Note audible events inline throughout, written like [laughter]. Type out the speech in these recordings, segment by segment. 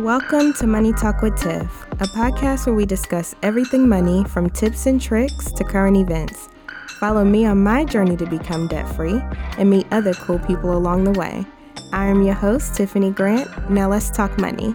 Welcome to Money Talk with Tiff, a podcast where we discuss everything money from tips and tricks to current events. Follow me on my journey to become debt free and meet other cool people along the way. I am your host, Tiffany Grant. Now let's talk money.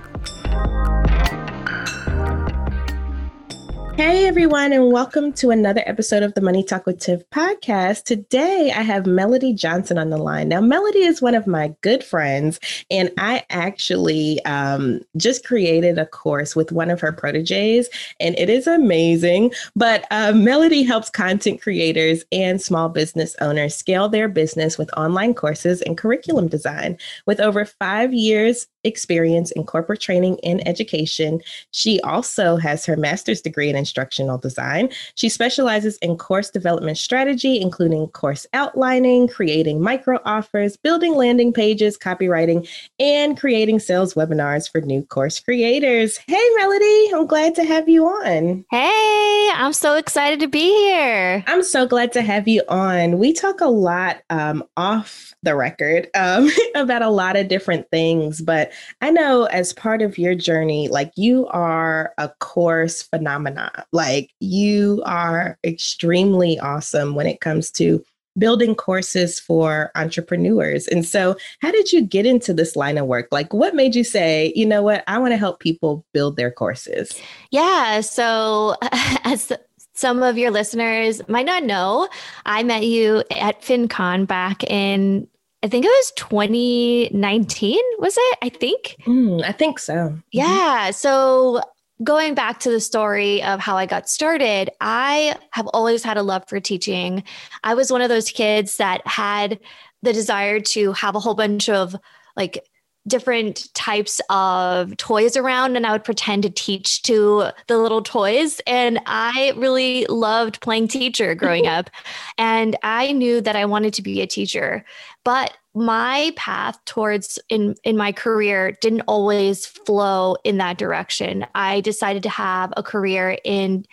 Hey everyone, and welcome to another episode of the Money Talk with Tiff podcast. Today I have Melody Johnson on the line. Now, Melody is one of my good friends, and I actually um, just created a course with one of her proteges, and it is amazing. But uh, Melody helps content creators and small business owners scale their business with online courses and curriculum design. With over five years experience in corporate training and education. She also has her master's degree in instructional design. She specializes in course development strategy, including course outlining, creating micro offers, building landing pages, copywriting, and creating sales webinars for new course creators. Hey, Melody, I'm glad to have you on. Hey, I'm so excited to be here. I'm so glad to have you on. We talk a lot um, off the record um, [laughs] about a lot of different things, but I know as part of your journey, like you are a course phenomenon. Like you are extremely awesome when it comes to building courses for entrepreneurs. And so, how did you get into this line of work? Like, what made you say, you know what, I want to help people build their courses? Yeah. So, [laughs] as some of your listeners might not know, I met you at FinCon back in I think it was 2019, was it? I think. Mm, I think so. Mm-hmm. Yeah. So going back to the story of how I got started, I have always had a love for teaching. I was one of those kids that had the desire to have a whole bunch of like different types of toys around and I would pretend to teach to the little toys. And I really loved playing teacher growing up. [laughs] And I knew that I wanted to be a teacher. But my path towards in in my career didn't always flow in that direction. I decided to have a career in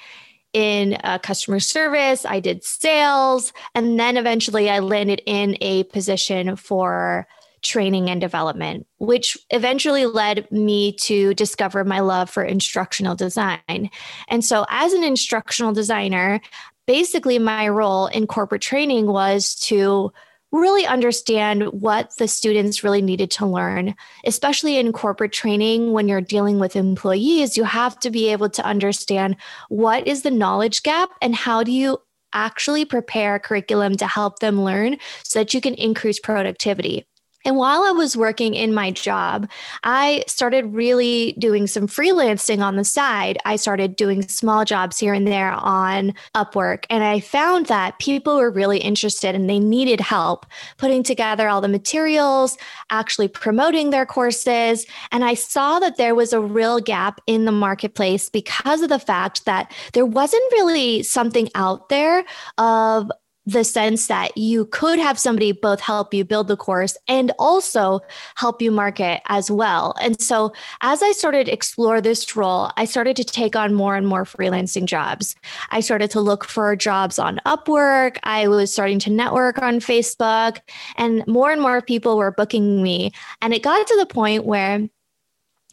in uh, customer service. I did sales, and then eventually I landed in a position for training and development, which eventually led me to discover my love for instructional design. And so, as an instructional designer, basically my role in corporate training was to really understand what the students really needed to learn, especially in corporate training when you're dealing with employees. You have to be able to understand what is the knowledge gap and how do you actually prepare curriculum to help them learn so that you can increase productivity. And while I was working in my job, I started really doing some freelancing on the side. I started doing small jobs here and there on Upwork. And I found that people were really interested and they needed help putting together all the materials, actually promoting their courses. And I saw that there was a real gap in the marketplace because of the fact that there wasn't really something out there of the sense that you could have somebody both help you build the course and also help you market as well. And so as I started to explore this role, I started to take on more and more freelancing jobs. I started to look for jobs on Upwork. I was starting to network on Facebook and more and more people were booking me. And it got to the point where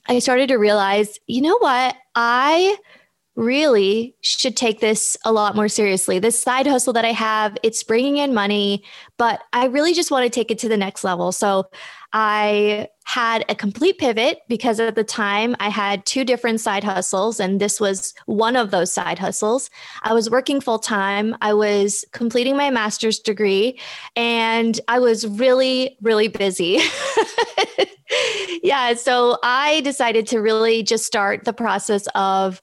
I started to realize, you know what? I really should take this a lot more seriously. This side hustle that I have, it's bringing in money, but I really just want to take it to the next level. So I had a complete pivot because at the time I had two different side hustles, and this was one of those side hustles. I was working full time, I was completing my master's degree, and I was really, really busy. [laughs] yeah, so I decided to really just start the process of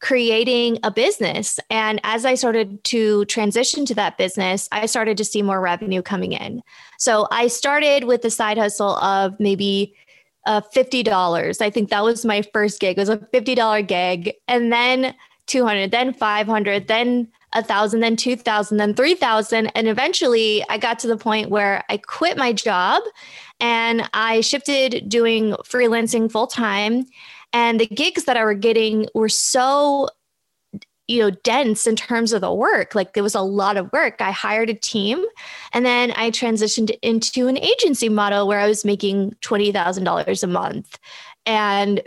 creating a business. And as I started to transition to that business, I started to see more revenue coming in. So I started with the side hustle of maybe uh, $50. I think that was my first gig. It was a $50 gig. And then 200, then 500, then a thousand, then 2000, then 3000. And eventually I got to the point where I quit my job and I shifted doing freelancing full time. And the gigs that I were getting were so you know dense in terms of the work like there was a lot of work i hired a team and then i transitioned into an agency model where i was making $20000 a month and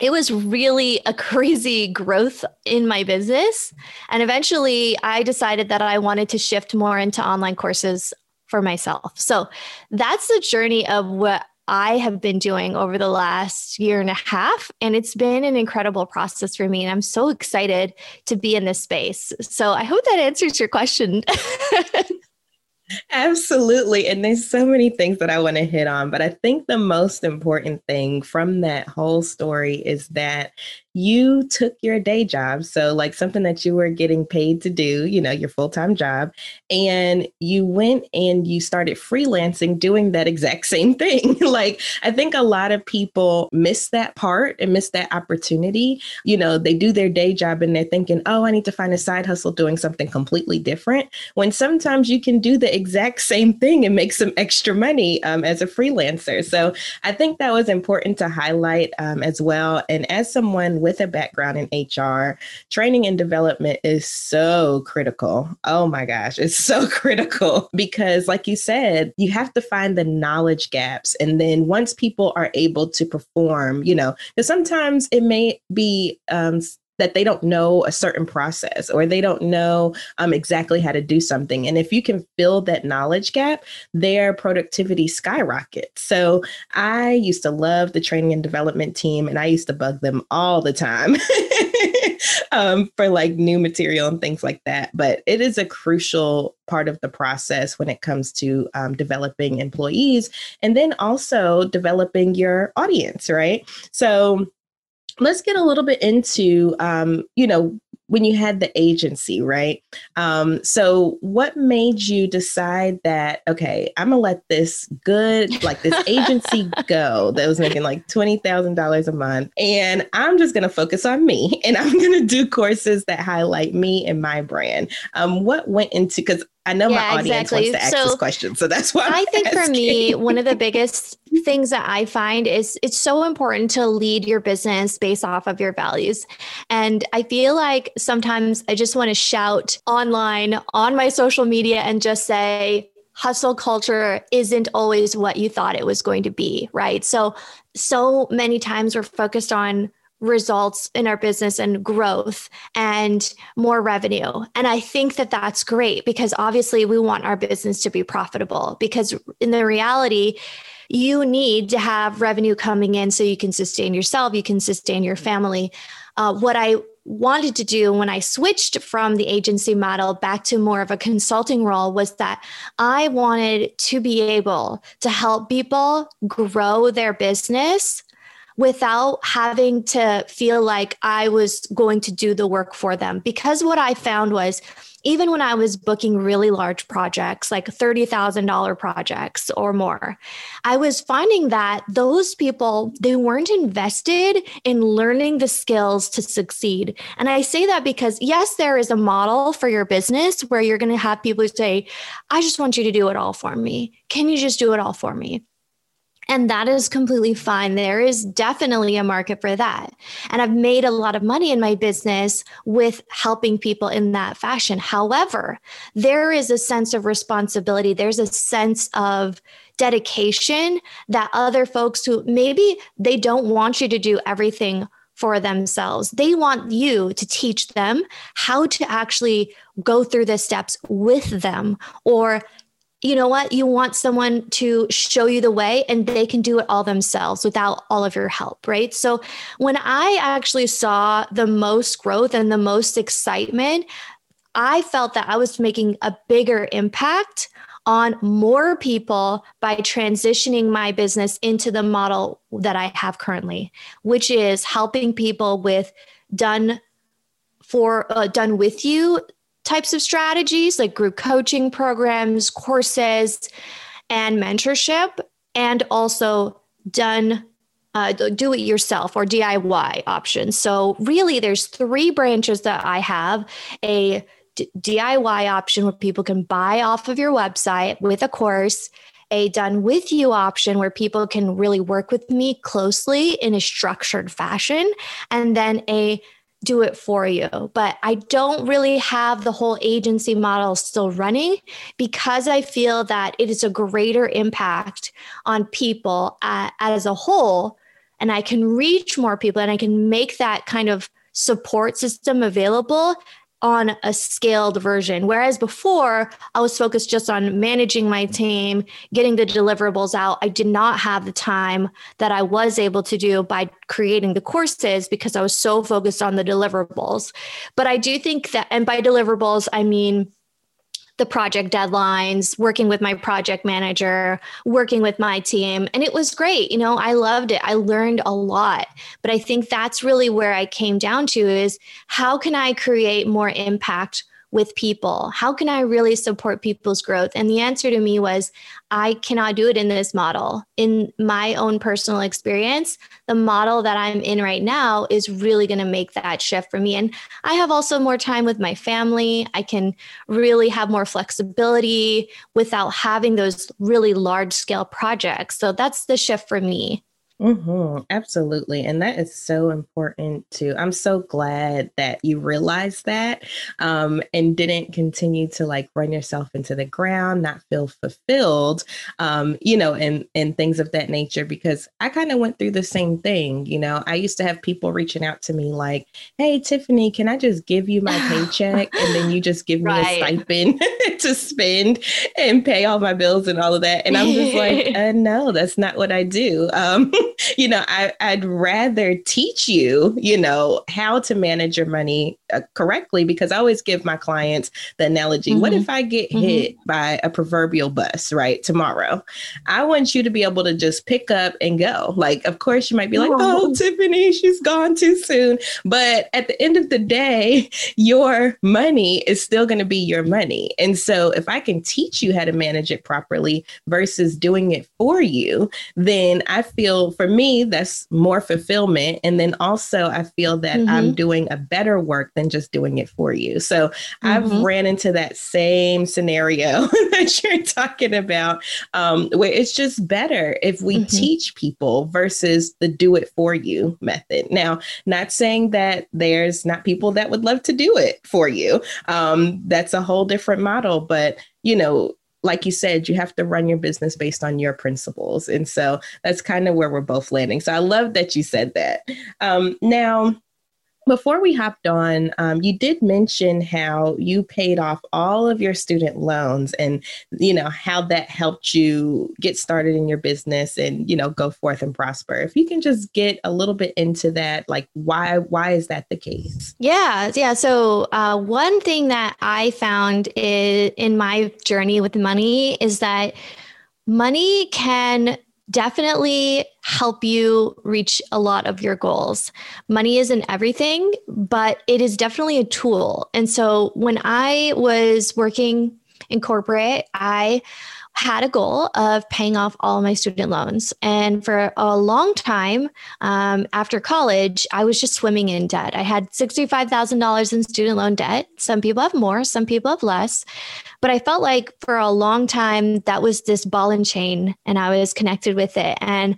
it was really a [laughs] crazy growth in my business. And eventually I decided that I wanted to shift more into online courses for myself. So that's the journey of what I have been doing over the last year and a half. And it's been an incredible process for me. And I'm so excited to be in this space. So I hope that answers your question. [laughs] Absolutely. And there's so many things that I want to hit on, but I think the most important thing from that whole story is that you took your day job, so like something that you were getting paid to do, you know, your full time job, and you went and you started freelancing doing that exact [laughs] same thing. [laughs] like, I think a lot of people miss that part and miss that opportunity. You know, they do their day job and they're thinking, oh, I need to find a side hustle doing something completely different. When sometimes you can do the exact same thing and make some extra money um, as a freelancer. So I think that was important to highlight um, as well. And as someone with a background in HR, training and development is so critical. Oh my gosh, it's so [laughs] critical because, like you said, you have to find the knowledge gaps. And then once people are able to perform, you know, because sometimes it may be um, that they don't know a certain process or they don't know um, exactly how to do something. And if you can fill that knowledge gap, their productivity skyrockets. So I used to love the training and development team, and I used to bug them all the time. [laughs] um, for like new material and things like that. But it is a crucial part of the process when it comes to um, developing employees and then also developing your audience, right? So let's get a little bit into um, you know when you had the agency right? Um, so what made you decide that okay i'm gonna let this good like this agency [laughs] go that was making like $20000 a month and i'm just gonna focus on me [laughs] and i'm gonna do courses that highlight me and my brand? Um, what went into because I know yeah, my audience exactly. wants to ask so, this question, so that's why I'm i think asking. for me, one of the [laughs] biggest things that I find is it's so important to lead your business based off of your values. And I feel like sometimes I just want to shout online on my social media and just say, hustle culture isn't always what you thought it was going to be, right? So, so many times we're focused on results in our business and growth and more revenue. And I think that that's great because obviously we want our business to be profitable because in the reality, you need to have revenue coming in so you can sustain yourself, you can sustain your family. Uh, what I wanted to do when I switched from the agency model back to more of a consulting role was that I wanted to be able to help people grow their business without having to feel like I was going to do the work for them. Because what I found was, even when I was booking really large projects, like $30,000 projects or more, I was finding that those people, they weren't invested in learning the skills to succeed. And I say that because, yes, there is a model for your business where you're going to have people say, I just want you to do it all for me. Can you just do it all for me? And that is completely fine. There is definitely a market for that. And I've made a lot of money in my business with helping people in that fashion. However, there is a sense of responsibility, there's a sense of dedication that other folks who maybe they don't want you to do everything for themselves. They want you to teach them how to actually go through the steps with them or you know what? You want someone to show you the way and they can do it all themselves without all of your help, right? So when I actually saw the most growth and the most excitement, I felt that I was making a bigger impact on more people by transitioning my business into the model that I have currently, which is helping people with done for uh, done with you types of strategies like group coaching programs, courses, and mentorship, and also done uh, do it yourself or DIY options. So, really, there's three branches that I have a D- DIY option where people can buy off of your website with a course, a done with you option where people can really work with me closely in a structured fashion, and then a do it for you. But I don't really have the whole agency model still running because I feel that it is a greater impact on people uh, as a whole and I can reach more people and I can make that kind of support system available on a scaled version. Whereas before, I was focused just on managing my team, getting the deliverables out. I did not have the time that I was able to do by creating the courses because I was so focused on the deliverables. But I do think that, and by deliverables, I mean, the project deadlines, working with my project manager, working with my team. And it was great. You know, I loved it. I learned a lot. But I think that's really where I came down to is how can I create more impact with people? How can I really support people's growth? And the answer to me was, I cannot do it in this model. In my own personal experience, the model that I'm in right now is really going to make that shift for me. And I have also more time with my family. I can really have more flexibility without having those really large scale projects. So that's the shift for me. Mm-hmm, absolutely. And that is so important too. I'm so glad that you realized that um, and didn't continue to like run yourself into the ground, not feel fulfilled, um, you know, and, and things of that nature, because I kind of went through the same thing. You know, I used to have people reaching out to me like, Hey, Tiffany, can I just give you my [laughs] paycheck? and then you just give me right. a stipend [laughs] to spend and pay all my bills and all of that. And I'm just like, [laughs] uh, no, that's not what I do. Um, [laughs] you know, I, would rather teach you, you know, how to manage your money uh, correctly because I always give my clients the analogy mm-hmm. what if I get mm-hmm. hit by a proverbial bus, right, tomorrow? I want you to be able to just pick up and go. Like, of course, you might be like, oh, Tiffany, she's gone too soon. But at the end of the day, [laughs] your money is still going to be your money. And so if I can teach you how to manage it properly versus doing it for you, then I feel for me, that's more fulfillment. And then also, I feel that mm-hmm. I'm doing a better work than just doing it for you. So mm-hmm. I've ran into that same scenario [laughs] that you're talking about, um, where it's just better if we mm-hmm. teach people versus the do it for you method. Now, not saying that there's not people that would love to do it for you. Um, that's a whole different model, but you know, like you said, you have to run your business based on your principles. And so that's kind of where we're both landing. So I love that you said that. Um, now, before we hopped on, um, you did mention how you paid off all of your student loans and, you know, how that helped you get started in your business and, you know, go forth and prosper. If you can just get a little bit into that, like why, why is that the case? Yeah. Yeah. So uh, one thing that I found is, in my journey with money is that money can definitely help you reach a lot of your goals. Money isn't everything, but it is definitely a tool. And so when I was working in corporate, I had a goal of paying off all my student loans. And for a long time um, after college, I was just swimming in debt. I had $65,000 in student loan debt. Some people have more, some people have less. But I felt like for a long time, that was this ball and chain, and I was connected with it. And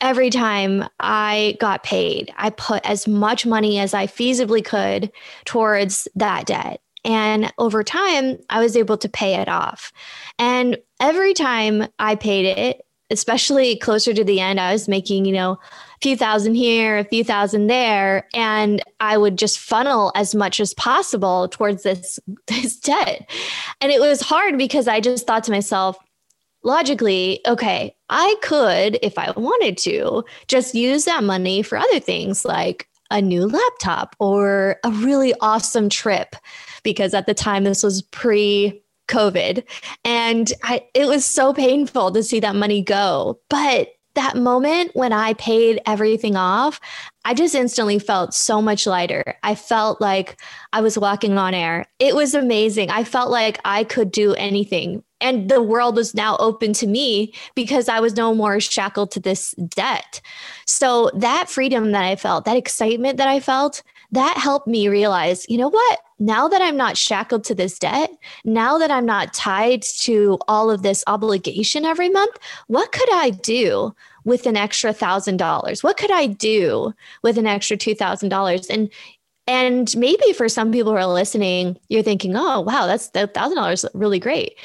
every time I got paid, I put as much money as I feasibly could towards that debt. And over time, I was able to pay it off. And every time I paid it, especially closer to the end, I was making, you know, a few thousand here, a few thousand there, and I would just funnel as much as possible towards this [laughs] this debt. And it was hard because I just thought to myself, logically, okay, I could, if I wanted to, just use that money for other things like a new laptop or a really awesome trip because at the time this was pre COVID. And I, it was so painful to see that money go. But that moment when I paid everything off, I just instantly felt so much lighter. I felt like I was walking on air. It was amazing. I felt like I could do anything. And the world was now open to me because I was no more shackled to this debt. So, that freedom that I felt, that excitement that I felt, that helped me realize, you know what? Now that I'm not shackled to this debt, now that I'm not tied to all of this obligation every month, what could I do with an extra thousand dollars? What could I do with an extra two thousand dollars? And and maybe for some people who are listening, you're thinking, oh wow, that's the thousand dollars really great.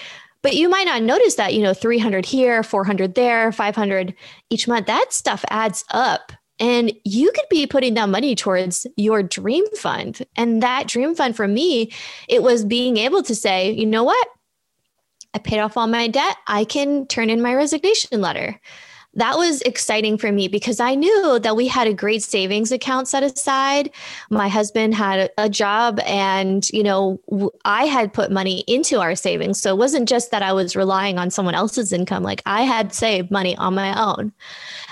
But you might not notice that, you know, 300 here, 400 there, 500 each month. That stuff adds up. And you could be putting down money towards your dream fund. And that dream fund for me, it was being able to say, you know what? I paid off all my debt. I can turn in my resignation letter that was exciting for me because I knew that we had a great savings account set aside. My husband had a job and, you know, I had put money into our savings. So it wasn't just that I was relying on someone else's income, like I had saved money on my own.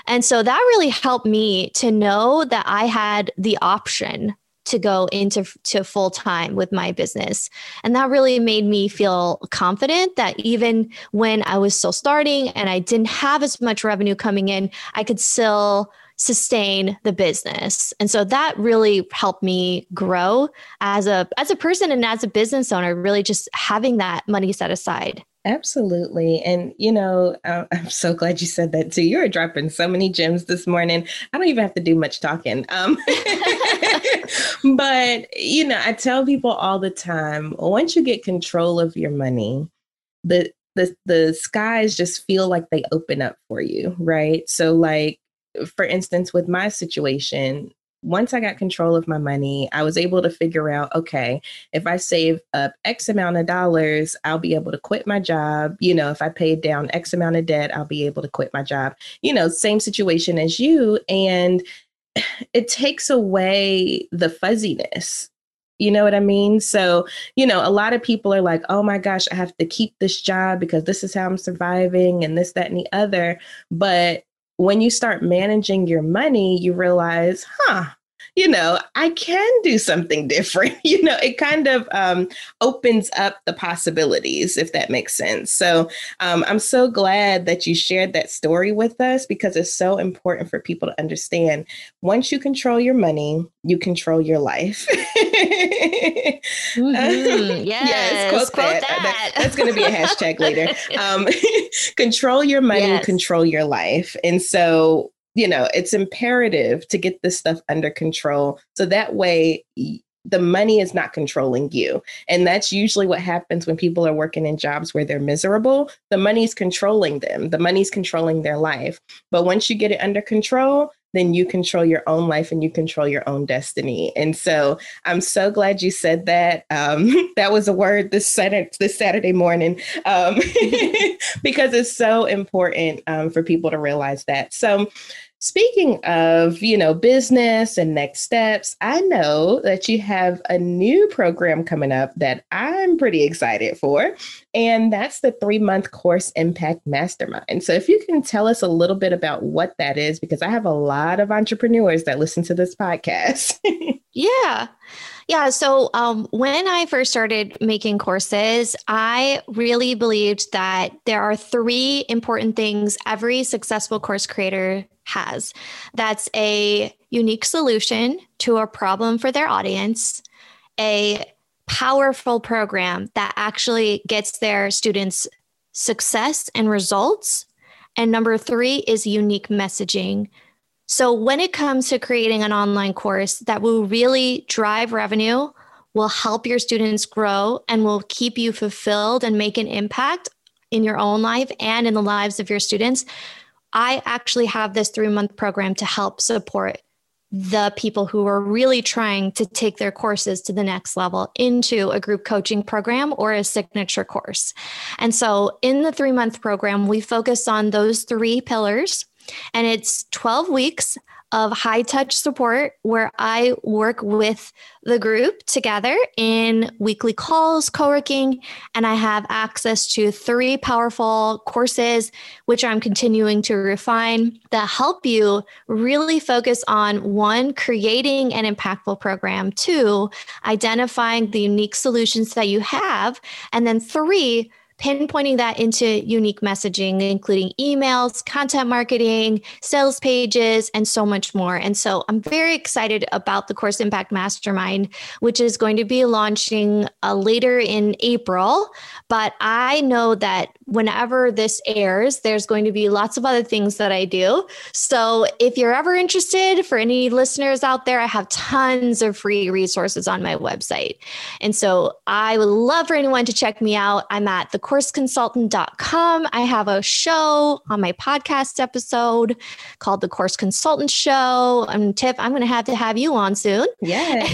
And so that really helped me to know that I had the option to go into to full time with my business. And that really made me feel confident that even when I was still starting and I didn't have as much revenue coming in, I could still sustain the business. And so that really helped me grow as a as a person and as a business owner, really just having that money set aside. Absolutely. And, you know, I'm so glad you said that too. You're dropping so many gems this morning. I don't even have to do much talking. Um, [laughs] [laughs] but, you know, I tell people all the time once you get control of your money, the, the, the skies just feel like they open up for you, right? So, like, for instance, with my situation, once I got control of my money, I was able to figure out okay, if I save up X amount of dollars, I'll be able to quit my job. You know, if I paid down X amount of debt, I'll be able to quit my job. You know, same situation as you. And [sighs] it takes away the fuzziness. You know what I mean? So, you know, a lot of people are like, oh my gosh, I have to keep this job because this is how I'm surviving and this, that, and the other. But when you start managing your money, you realize, huh, you know, I can do something different. [laughs] you know, it kind of um, opens up the possibilities, if that makes sense. So um, I'm so glad that you shared that story with us because it's so important for people to understand. Once you control your money, you control your life. [laughs] mm-hmm. Yes, [laughs] yes, quote, quote that. that. that. That's going to be a hashtag later. Um, control your money, yes. control your life. And so you know, it's imperative to get this stuff under control. So that way, the money is not controlling you. And that's usually what happens when people are working in jobs where they're miserable. The money's controlling them, the money's controlling their life. But once you get it under control, then you control your own life and you control your own destiny. And so I'm so glad you said that. Um, [laughs] that was a word this Saturday, this Saturday morning um, [laughs] [laughs] because it's so important um, for people to realize that. So Speaking of, you know, business and next steps, I know that you have a new program coming up that I'm pretty excited for, and that's the 3-month course Impact Mastermind. So if you can tell us a little bit about what that is because I have a lot of entrepreneurs that listen to this podcast. [laughs] yeah. Yeah. So um, when I first started making courses, I really believed that there are three important things every successful course creator has. That's a unique solution to a problem for their audience, a powerful program that actually gets their students success and results. And number three is unique messaging. So, when it comes to creating an online course that will really drive revenue, will help your students grow, and will keep you fulfilled and make an impact in your own life and in the lives of your students, I actually have this three month program to help support the people who are really trying to take their courses to the next level into a group coaching program or a signature course. And so in the three month program, we focus on those three pillars, and it's 12 weeks of high touch support where I work with the group together in weekly calls, co working, and I have access to three powerful courses, which I'm continuing to refine that help you really focus on one, creating an impactful program, two, identifying the unique solutions that you have, and then three, pinpointing that into unique messaging, including emails, content marketing, sales pages, and so much more. And so I'm very excited about the Course Impact Mastermind, which is going to be launching uh, later in April. But I know that whenever this airs, there's going to be lots of other things that I do. So if you're ever interested, for any listeners out there, I have tons of free resources on my website. And so I would love for anyone to check me out. I'm at thecourseconsultant.com. I have a show on my podcast episode called The Course Consultant Show. And Tiff, I'm going to have to have you on soon. Yes.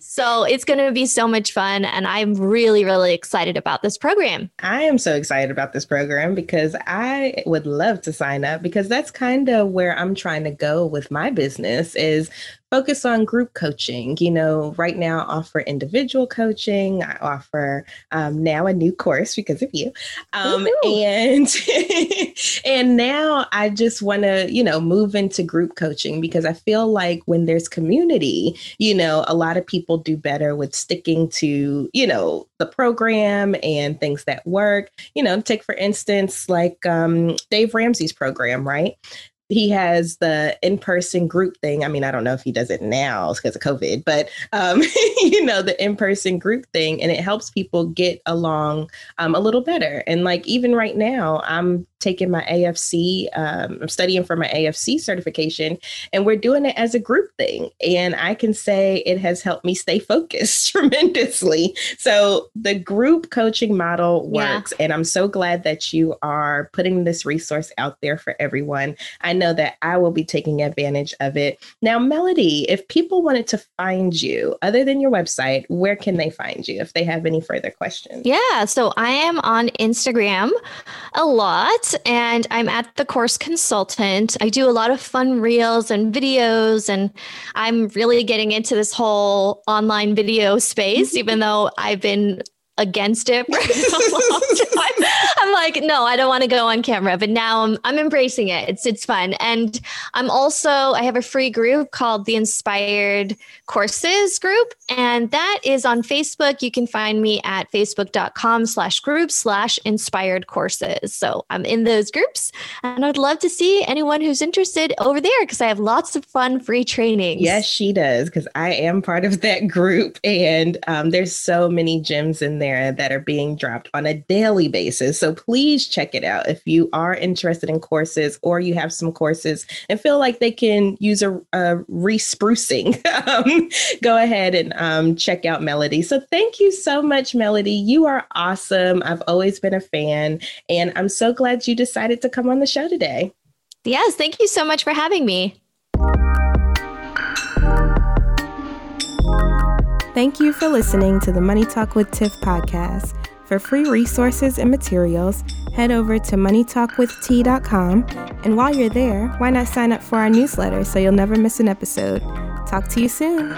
[laughs] so it's going to be so much fun. And I'm really, really excited about this program. I am so excited about this program because I would love to sign up because that's kind of where I'm trying to go with my business is focus on group coaching. You know, right now I offer individual coaching. I offer um, now a new course because of you, um, and [laughs] and now I just want to you know move into group coaching because I feel like when there's community, you know, a lot of people do better with sticking to you know the program and things that work. You know, take for instance like um, Dave Ramsey's program, right? He has the in-person group thing. I mean, I don't know if he does it now because of COVID, but um, [laughs] you know, the in-person group thing, and it helps people get along um, a little better. And like even right now, I'm taking my AFC, um, I'm studying for my AFC certification, and we're doing it as a group thing. And I can say it has helped me stay [laughs] focused tremendously. So the group coaching model works. Yeah. And I'm so glad that you are putting this resource out there for everyone. I know that I will be taking advantage of it. Now, Melody, if people wanted to find you other than your website, where can they find you if they have any further questions? Yeah. So I am on Instagram a lot and I'm at the course consultant. I do a lot of fun reels and videos, and I'm really getting into this whole online video space, mm-hmm. even though I've been against it for [laughs] a long time. I'm like, no, I don't want to go on camera, but now I'm I'm embracing it. It's it's fun. And I'm also I have a free group called the Inspired Courses group. And that is on Facebook. You can find me at facebook.com slash group slash inspired courses. So I'm in those groups and I'd love to see anyone who's interested over there because I have lots of fun free trainings. Yes, she does, because I am part of that group. And um, there's so many gems in there that are being dropped on a daily basis. So please check it out if you are interested in courses or you have some courses and feel like they can use a, a re-sprucing. [laughs] um, go ahead and um, check out Melody. So thank you so much, Melody. You are awesome. I've always been a fan, and I'm so glad you decided to come on the show today. Yes, thank you so much for having me. Thank you for listening to the Money Talk with Tiff podcast. For free resources and materials, head over to moneytalkwitht.com. And while you're there, why not sign up for our newsletter so you'll never miss an episode? Talk to you soon.